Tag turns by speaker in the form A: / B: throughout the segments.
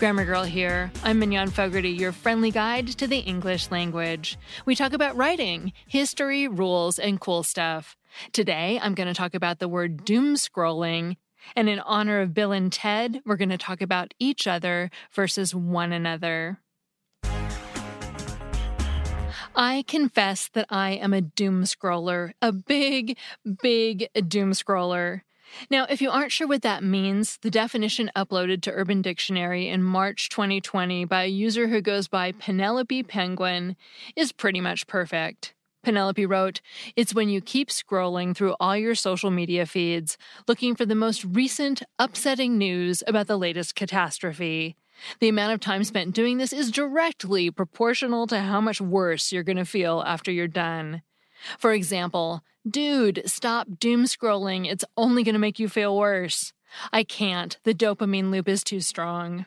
A: Grammar Girl here. I'm Mignon Fogarty, your friendly guide to the English language. We talk about writing, history, rules, and cool stuff. Today, I'm going to talk about the word doom scrolling. And in honor of Bill and Ted, we're going to talk about each other versus one another. I confess that I am a doom scroller, a big, big doom scroller. Now, if you aren't sure what that means, the definition uploaded to Urban Dictionary in March 2020 by a user who goes by Penelope Penguin is pretty much perfect. Penelope wrote, It's when you keep scrolling through all your social media feeds, looking for the most recent, upsetting news about the latest catastrophe. The amount of time spent doing this is directly proportional to how much worse you're going to feel after you're done. For example, dude, stop doom scrolling. It's only going to make you feel worse. I can't. The dopamine loop is too strong.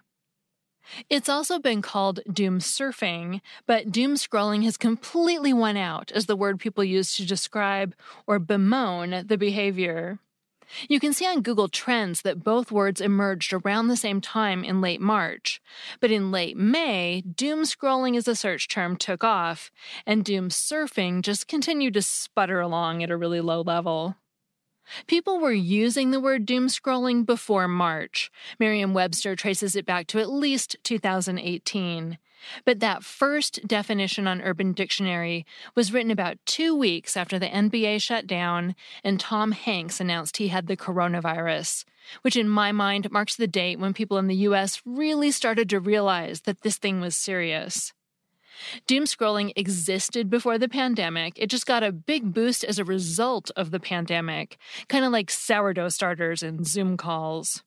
A: It's also been called doom surfing, but doom scrolling has completely won out as the word people use to describe or bemoan the behavior. You can see on Google Trends that both words emerged around the same time in late March. But in late May, doom scrolling as a search term took off, and doom surfing just continued to sputter along at a really low level. People were using the word doom scrolling before March. Merriam Webster traces it back to at least 2018. But that first definition on Urban Dictionary was written about two weeks after the NBA shut down and Tom Hanks announced he had the coronavirus, which in my mind marks the date when people in the US really started to realize that this thing was serious. Doom scrolling existed before the pandemic. It just got a big boost as a result of the pandemic, kind of like sourdough starters and Zoom calls.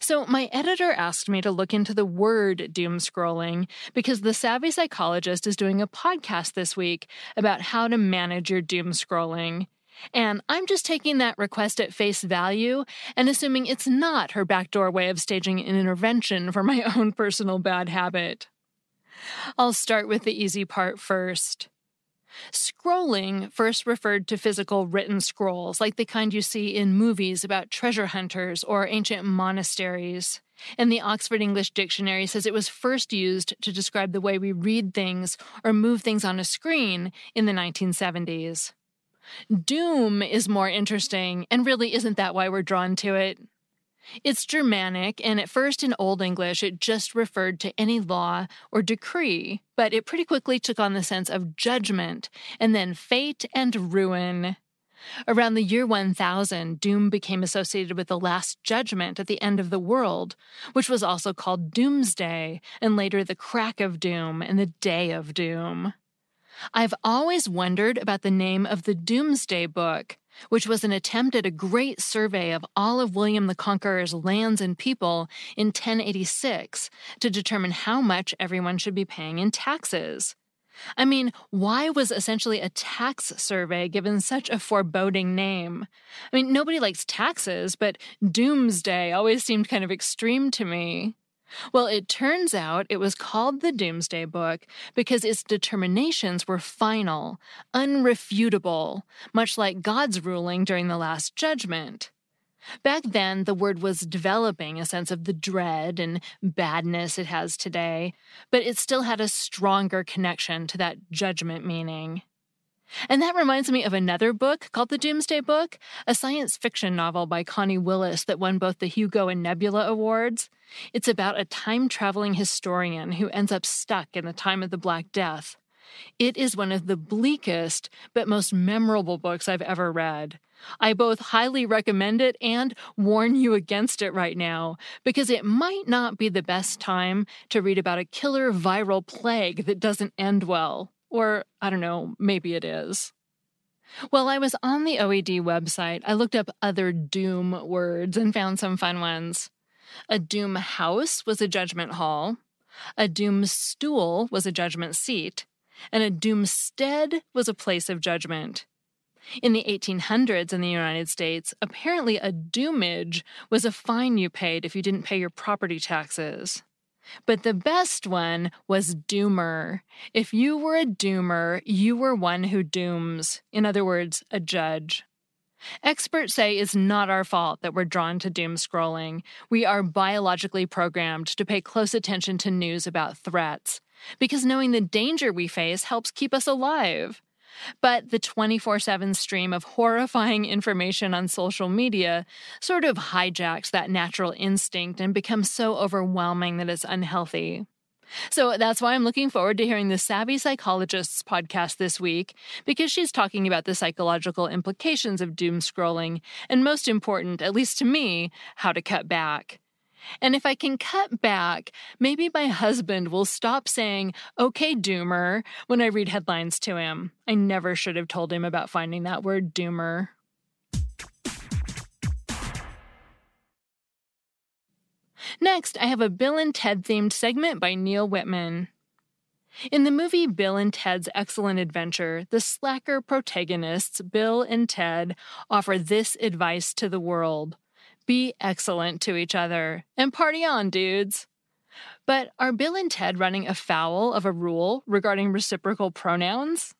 A: So, my editor asked me to look into the word doom scrolling because the Savvy Psychologist is doing a podcast this week about how to manage your doom scrolling. And I'm just taking that request at face value and assuming it's not her backdoor way of staging an intervention for my own personal bad habit. I'll start with the easy part first. Scrolling first referred to physical written scrolls, like the kind you see in movies about treasure hunters or ancient monasteries. And the Oxford English Dictionary says it was first used to describe the way we read things or move things on a screen in the 1970s. Doom is more interesting, and really isn't that why we're drawn to it? It's Germanic, and at first in Old English it just referred to any law or decree, but it pretty quickly took on the sense of judgment, and then fate and ruin. Around the year 1000, doom became associated with the last judgment at the end of the world, which was also called doomsday, and later the crack of doom and the day of doom. I've always wondered about the name of the Doomsday Book, which was an attempt at a great survey of all of William the Conqueror's lands and people in 1086 to determine how much everyone should be paying in taxes. I mean, why was essentially a tax survey given such a foreboding name? I mean, nobody likes taxes, but doomsday always seemed kind of extreme to me. Well, it turns out it was called the Doomsday Book because its determinations were final, unrefutable, much like God's ruling during the Last Judgment. Back then, the word was developing a sense of the dread and badness it has today, but it still had a stronger connection to that judgment meaning. And that reminds me of another book called The Doomsday Book, a science fiction novel by Connie Willis that won both the Hugo and Nebula Awards. It's about a time traveling historian who ends up stuck in the time of the Black Death. It is one of the bleakest but most memorable books I've ever read. I both highly recommend it and warn you against it right now because it might not be the best time to read about a killer viral plague that doesn't end well. Or, I don't know, maybe it is. While I was on the OED website, I looked up other doom words and found some fun ones. A doom house was a judgment hall, a doom stool was a judgment seat, and a doomstead was a place of judgment. In the 1800s in the United States, apparently a doomage was a fine you paid if you didn't pay your property taxes. But the best one was doomer. If you were a doomer, you were one who dooms. In other words, a judge. Experts say it's not our fault that we're drawn to doom scrolling. We are biologically programmed to pay close attention to news about threats, because knowing the danger we face helps keep us alive. But the 24 7 stream of horrifying information on social media sort of hijacks that natural instinct and becomes so overwhelming that it's unhealthy. So that's why I'm looking forward to hearing the Savvy Psychologists podcast this week, because she's talking about the psychological implications of doom scrolling, and most important, at least to me, how to cut back. And if I can cut back, maybe my husband will stop saying, okay, doomer, when I read headlines to him. I never should have told him about finding that word doomer. Next, I have a Bill and Ted themed segment by Neal Whitman. In the movie Bill and Ted's Excellent Adventure, the slacker protagonists, Bill and Ted, offer this advice to the world be excellent to each other and party on, dudes. But are Bill and Ted running afoul of a rule regarding reciprocal pronouns?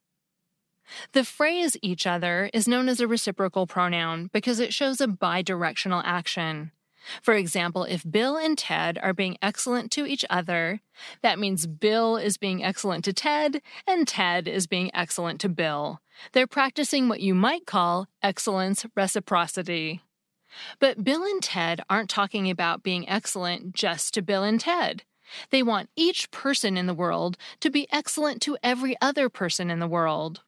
A: The phrase each other is known as a reciprocal pronoun because it shows a bidirectional action. For example, if Bill and Ted are being excellent to each other, that means Bill is being excellent to Ted and Ted is being excellent to Bill. They're practicing what you might call excellence reciprocity. But Bill and Ted aren't talking about being excellent just to Bill and Ted. They want each person in the world to be excellent to every other person in the world.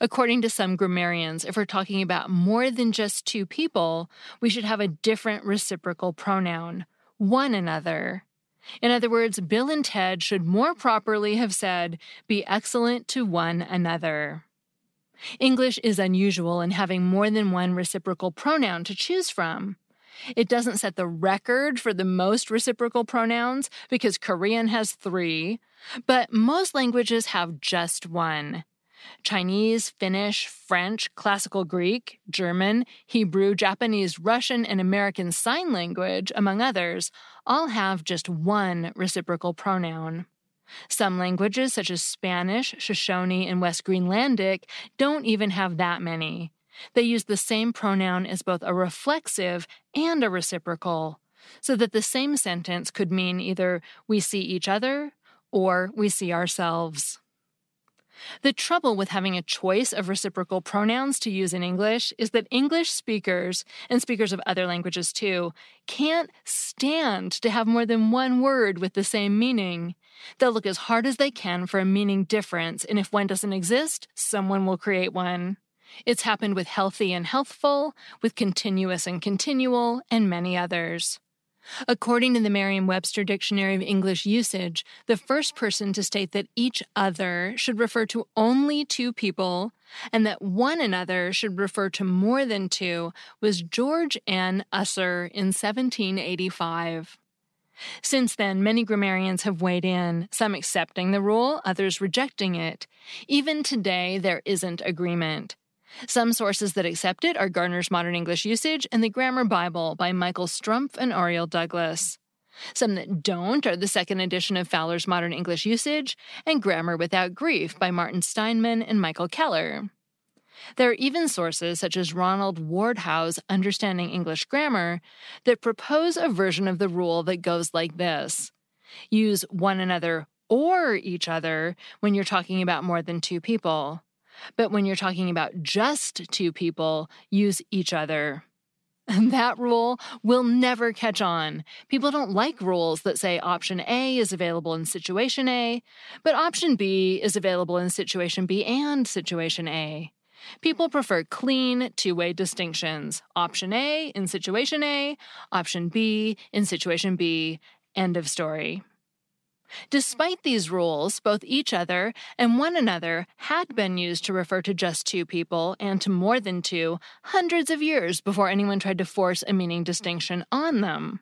A: According to some grammarians, if we're talking about more than just two people, we should have a different reciprocal pronoun, one another. In other words, Bill and Ted should more properly have said, be excellent to one another. English is unusual in having more than one reciprocal pronoun to choose from. It doesn't set the record for the most reciprocal pronouns because Korean has three, but most languages have just one. Chinese, Finnish, French, Classical Greek, German, Hebrew, Japanese, Russian, and American Sign Language, among others, all have just one reciprocal pronoun. Some languages, such as Spanish, Shoshone, and West Greenlandic, don't even have that many. They use the same pronoun as both a reflexive and a reciprocal, so that the same sentence could mean either we see each other or we see ourselves. The trouble with having a choice of reciprocal pronouns to use in English is that English speakers, and speakers of other languages too, can't stand to have more than one word with the same meaning. They'll look as hard as they can for a meaning difference, and if one doesn't exist, someone will create one. It's happened with healthy and healthful, with continuous and continual, and many others. According to the Merriam Webster Dictionary of English Usage, the first person to state that each other should refer to only two people and that one another should refer to more than two was George N. Ussher in 1785. Since then, many grammarians have weighed in, some accepting the rule, others rejecting it. Even today, there isn't agreement. Some sources that accept it are Garner's Modern English Usage and the Grammar Bible by Michael Strumpf and Auriel Douglas. Some that don't are the second edition of Fowler's Modern English Usage and Grammar Without Grief by Martin Steinmann and Michael Keller. There are even sources, such as Ronald Wardhaugh's Understanding English Grammar, that propose a version of the rule that goes like this Use one another or each other when you're talking about more than two people. But when you're talking about just two people, use each other. That rule will never catch on. People don't like rules that say option A is available in situation A, but option B is available in situation B and situation A. People prefer clean two way distinctions option A in situation A, option B in situation B, end of story. Despite these rules, both each other and one another had been used to refer to just two people and to more than two hundreds of years before anyone tried to force a meaning distinction on them.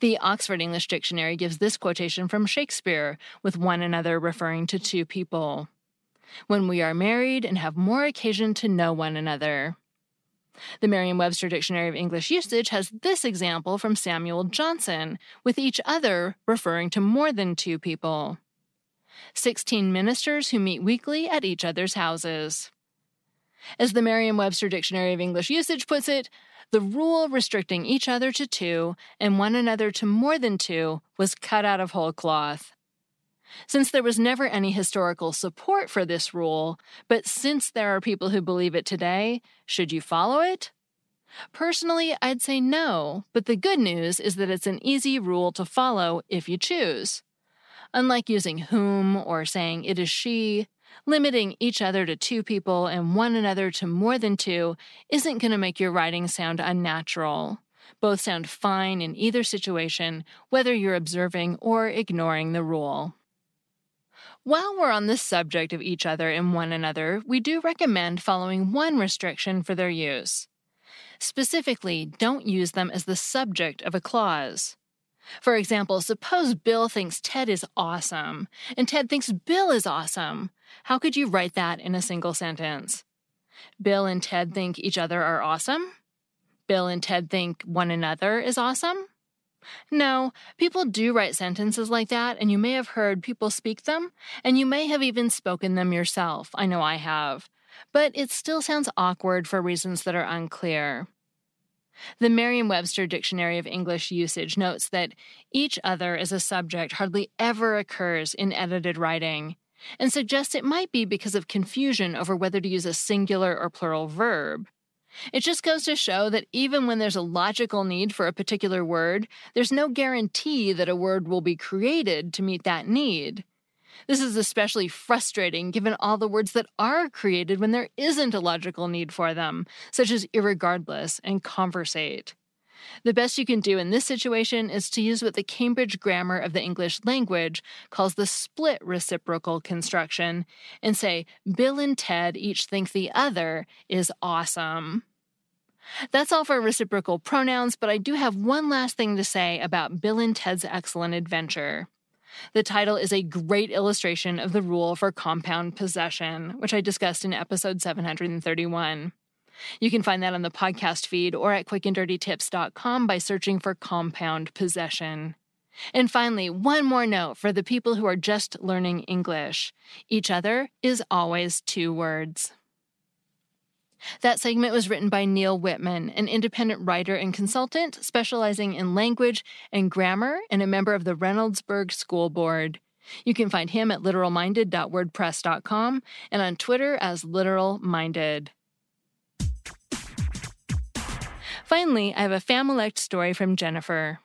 A: The Oxford English Dictionary gives this quotation from Shakespeare, with one another referring to two people. When we are married and have more occasion to know one another. The Merriam Webster Dictionary of English Usage has this example from Samuel Johnson, with each other referring to more than two people. 16 ministers who meet weekly at each other's houses. As the Merriam Webster Dictionary of English Usage puts it, the rule restricting each other to two and one another to more than two was cut out of whole cloth. Since there was never any historical support for this rule, but since there are people who believe it today, should you follow it? Personally, I'd say no, but the good news is that it's an easy rule to follow if you choose. Unlike using whom or saying it is she, limiting each other to two people and one another to more than two isn't going to make your writing sound unnatural. Both sound fine in either situation, whether you're observing or ignoring the rule. While we're on the subject of each other and one another, we do recommend following one restriction for their use. Specifically, don't use them as the subject of a clause. For example, suppose Bill thinks Ted is awesome, and Ted thinks Bill is awesome. How could you write that in a single sentence? Bill and Ted think each other are awesome? Bill and Ted think one another is awesome? No, people do write sentences like that, and you may have heard people speak them, and you may have even spoken them yourself. I know I have. But it still sounds awkward for reasons that are unclear. The Merriam Webster Dictionary of English Usage notes that each other as a subject hardly ever occurs in edited writing, and suggests it might be because of confusion over whether to use a singular or plural verb. It just goes to show that even when there's a logical need for a particular word, there's no guarantee that a word will be created to meet that need. This is especially frustrating given all the words that are created when there isn't a logical need for them, such as irregardless and conversate. The best you can do in this situation is to use what the Cambridge Grammar of the English Language calls the split reciprocal construction and say, Bill and Ted each think the other is awesome. That's all for reciprocal pronouns, but I do have one last thing to say about Bill and Ted's Excellent Adventure. The title is a great illustration of the rule for compound possession, which I discussed in episode 731. You can find that on the podcast feed or at quickanddirtytips.com by searching for compound possession. And finally, one more note for the people who are just learning English each other is always two words. That segment was written by Neal Whitman, an independent writer and consultant specializing in language and grammar and a member of the Reynoldsburg School Board. You can find him at literalminded.wordpress.com and on Twitter as literalminded. Finally, I have a Familect story from Jennifer.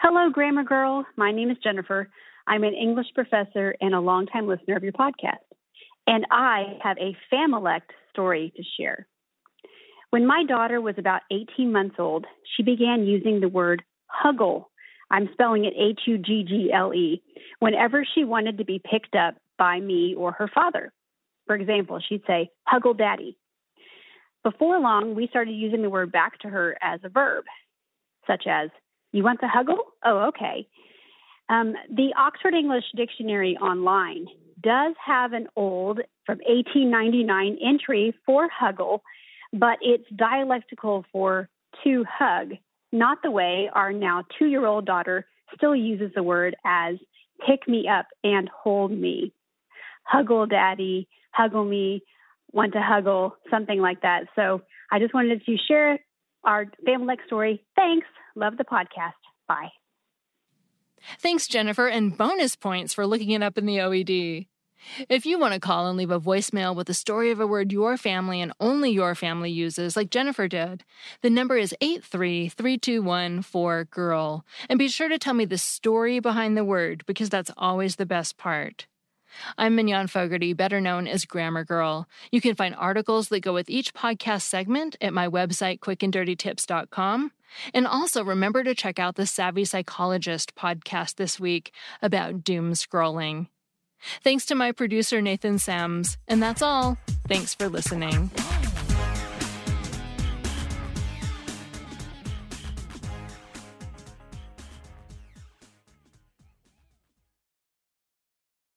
B: Hello, Grammar Girl. My name is Jennifer. I'm an English professor and a longtime listener of your podcast and I have a Familect story to share. When my daughter was about 18 months old, she began using the word huggle. I'm spelling it H U G G L E whenever she wanted to be picked up by me or her father. For example, she'd say, huggle daddy. Before long, we started using the word back to her as a verb, such as, you want the huggle? Oh, okay. Um, the Oxford English Dictionary online does have an old from 1899 entry for huggle, but it's dialectical for to hug, not the way our now two year old daughter still uses the word as pick me up and hold me. Huggle daddy, huggle me, want to huggle, something like that. So I just wanted to share our Familect story. Thanks. Love the podcast. Bye.
A: Thanks, Jennifer, and bonus points for looking it up in the OED. If you want to call and leave a voicemail with the story of a word your family and only your family uses, like Jennifer did, the number is 83321 And be sure to tell me the story behind the word because that's always the best part. I'm Mignon Fogarty, better known as Grammar Girl. You can find articles that go with each podcast segment at my website, quickanddirtytips.com. And also remember to check out the Savvy Psychologist podcast this week about doom scrolling. Thanks to my producer, Nathan Semes. And that's all. Thanks for listening.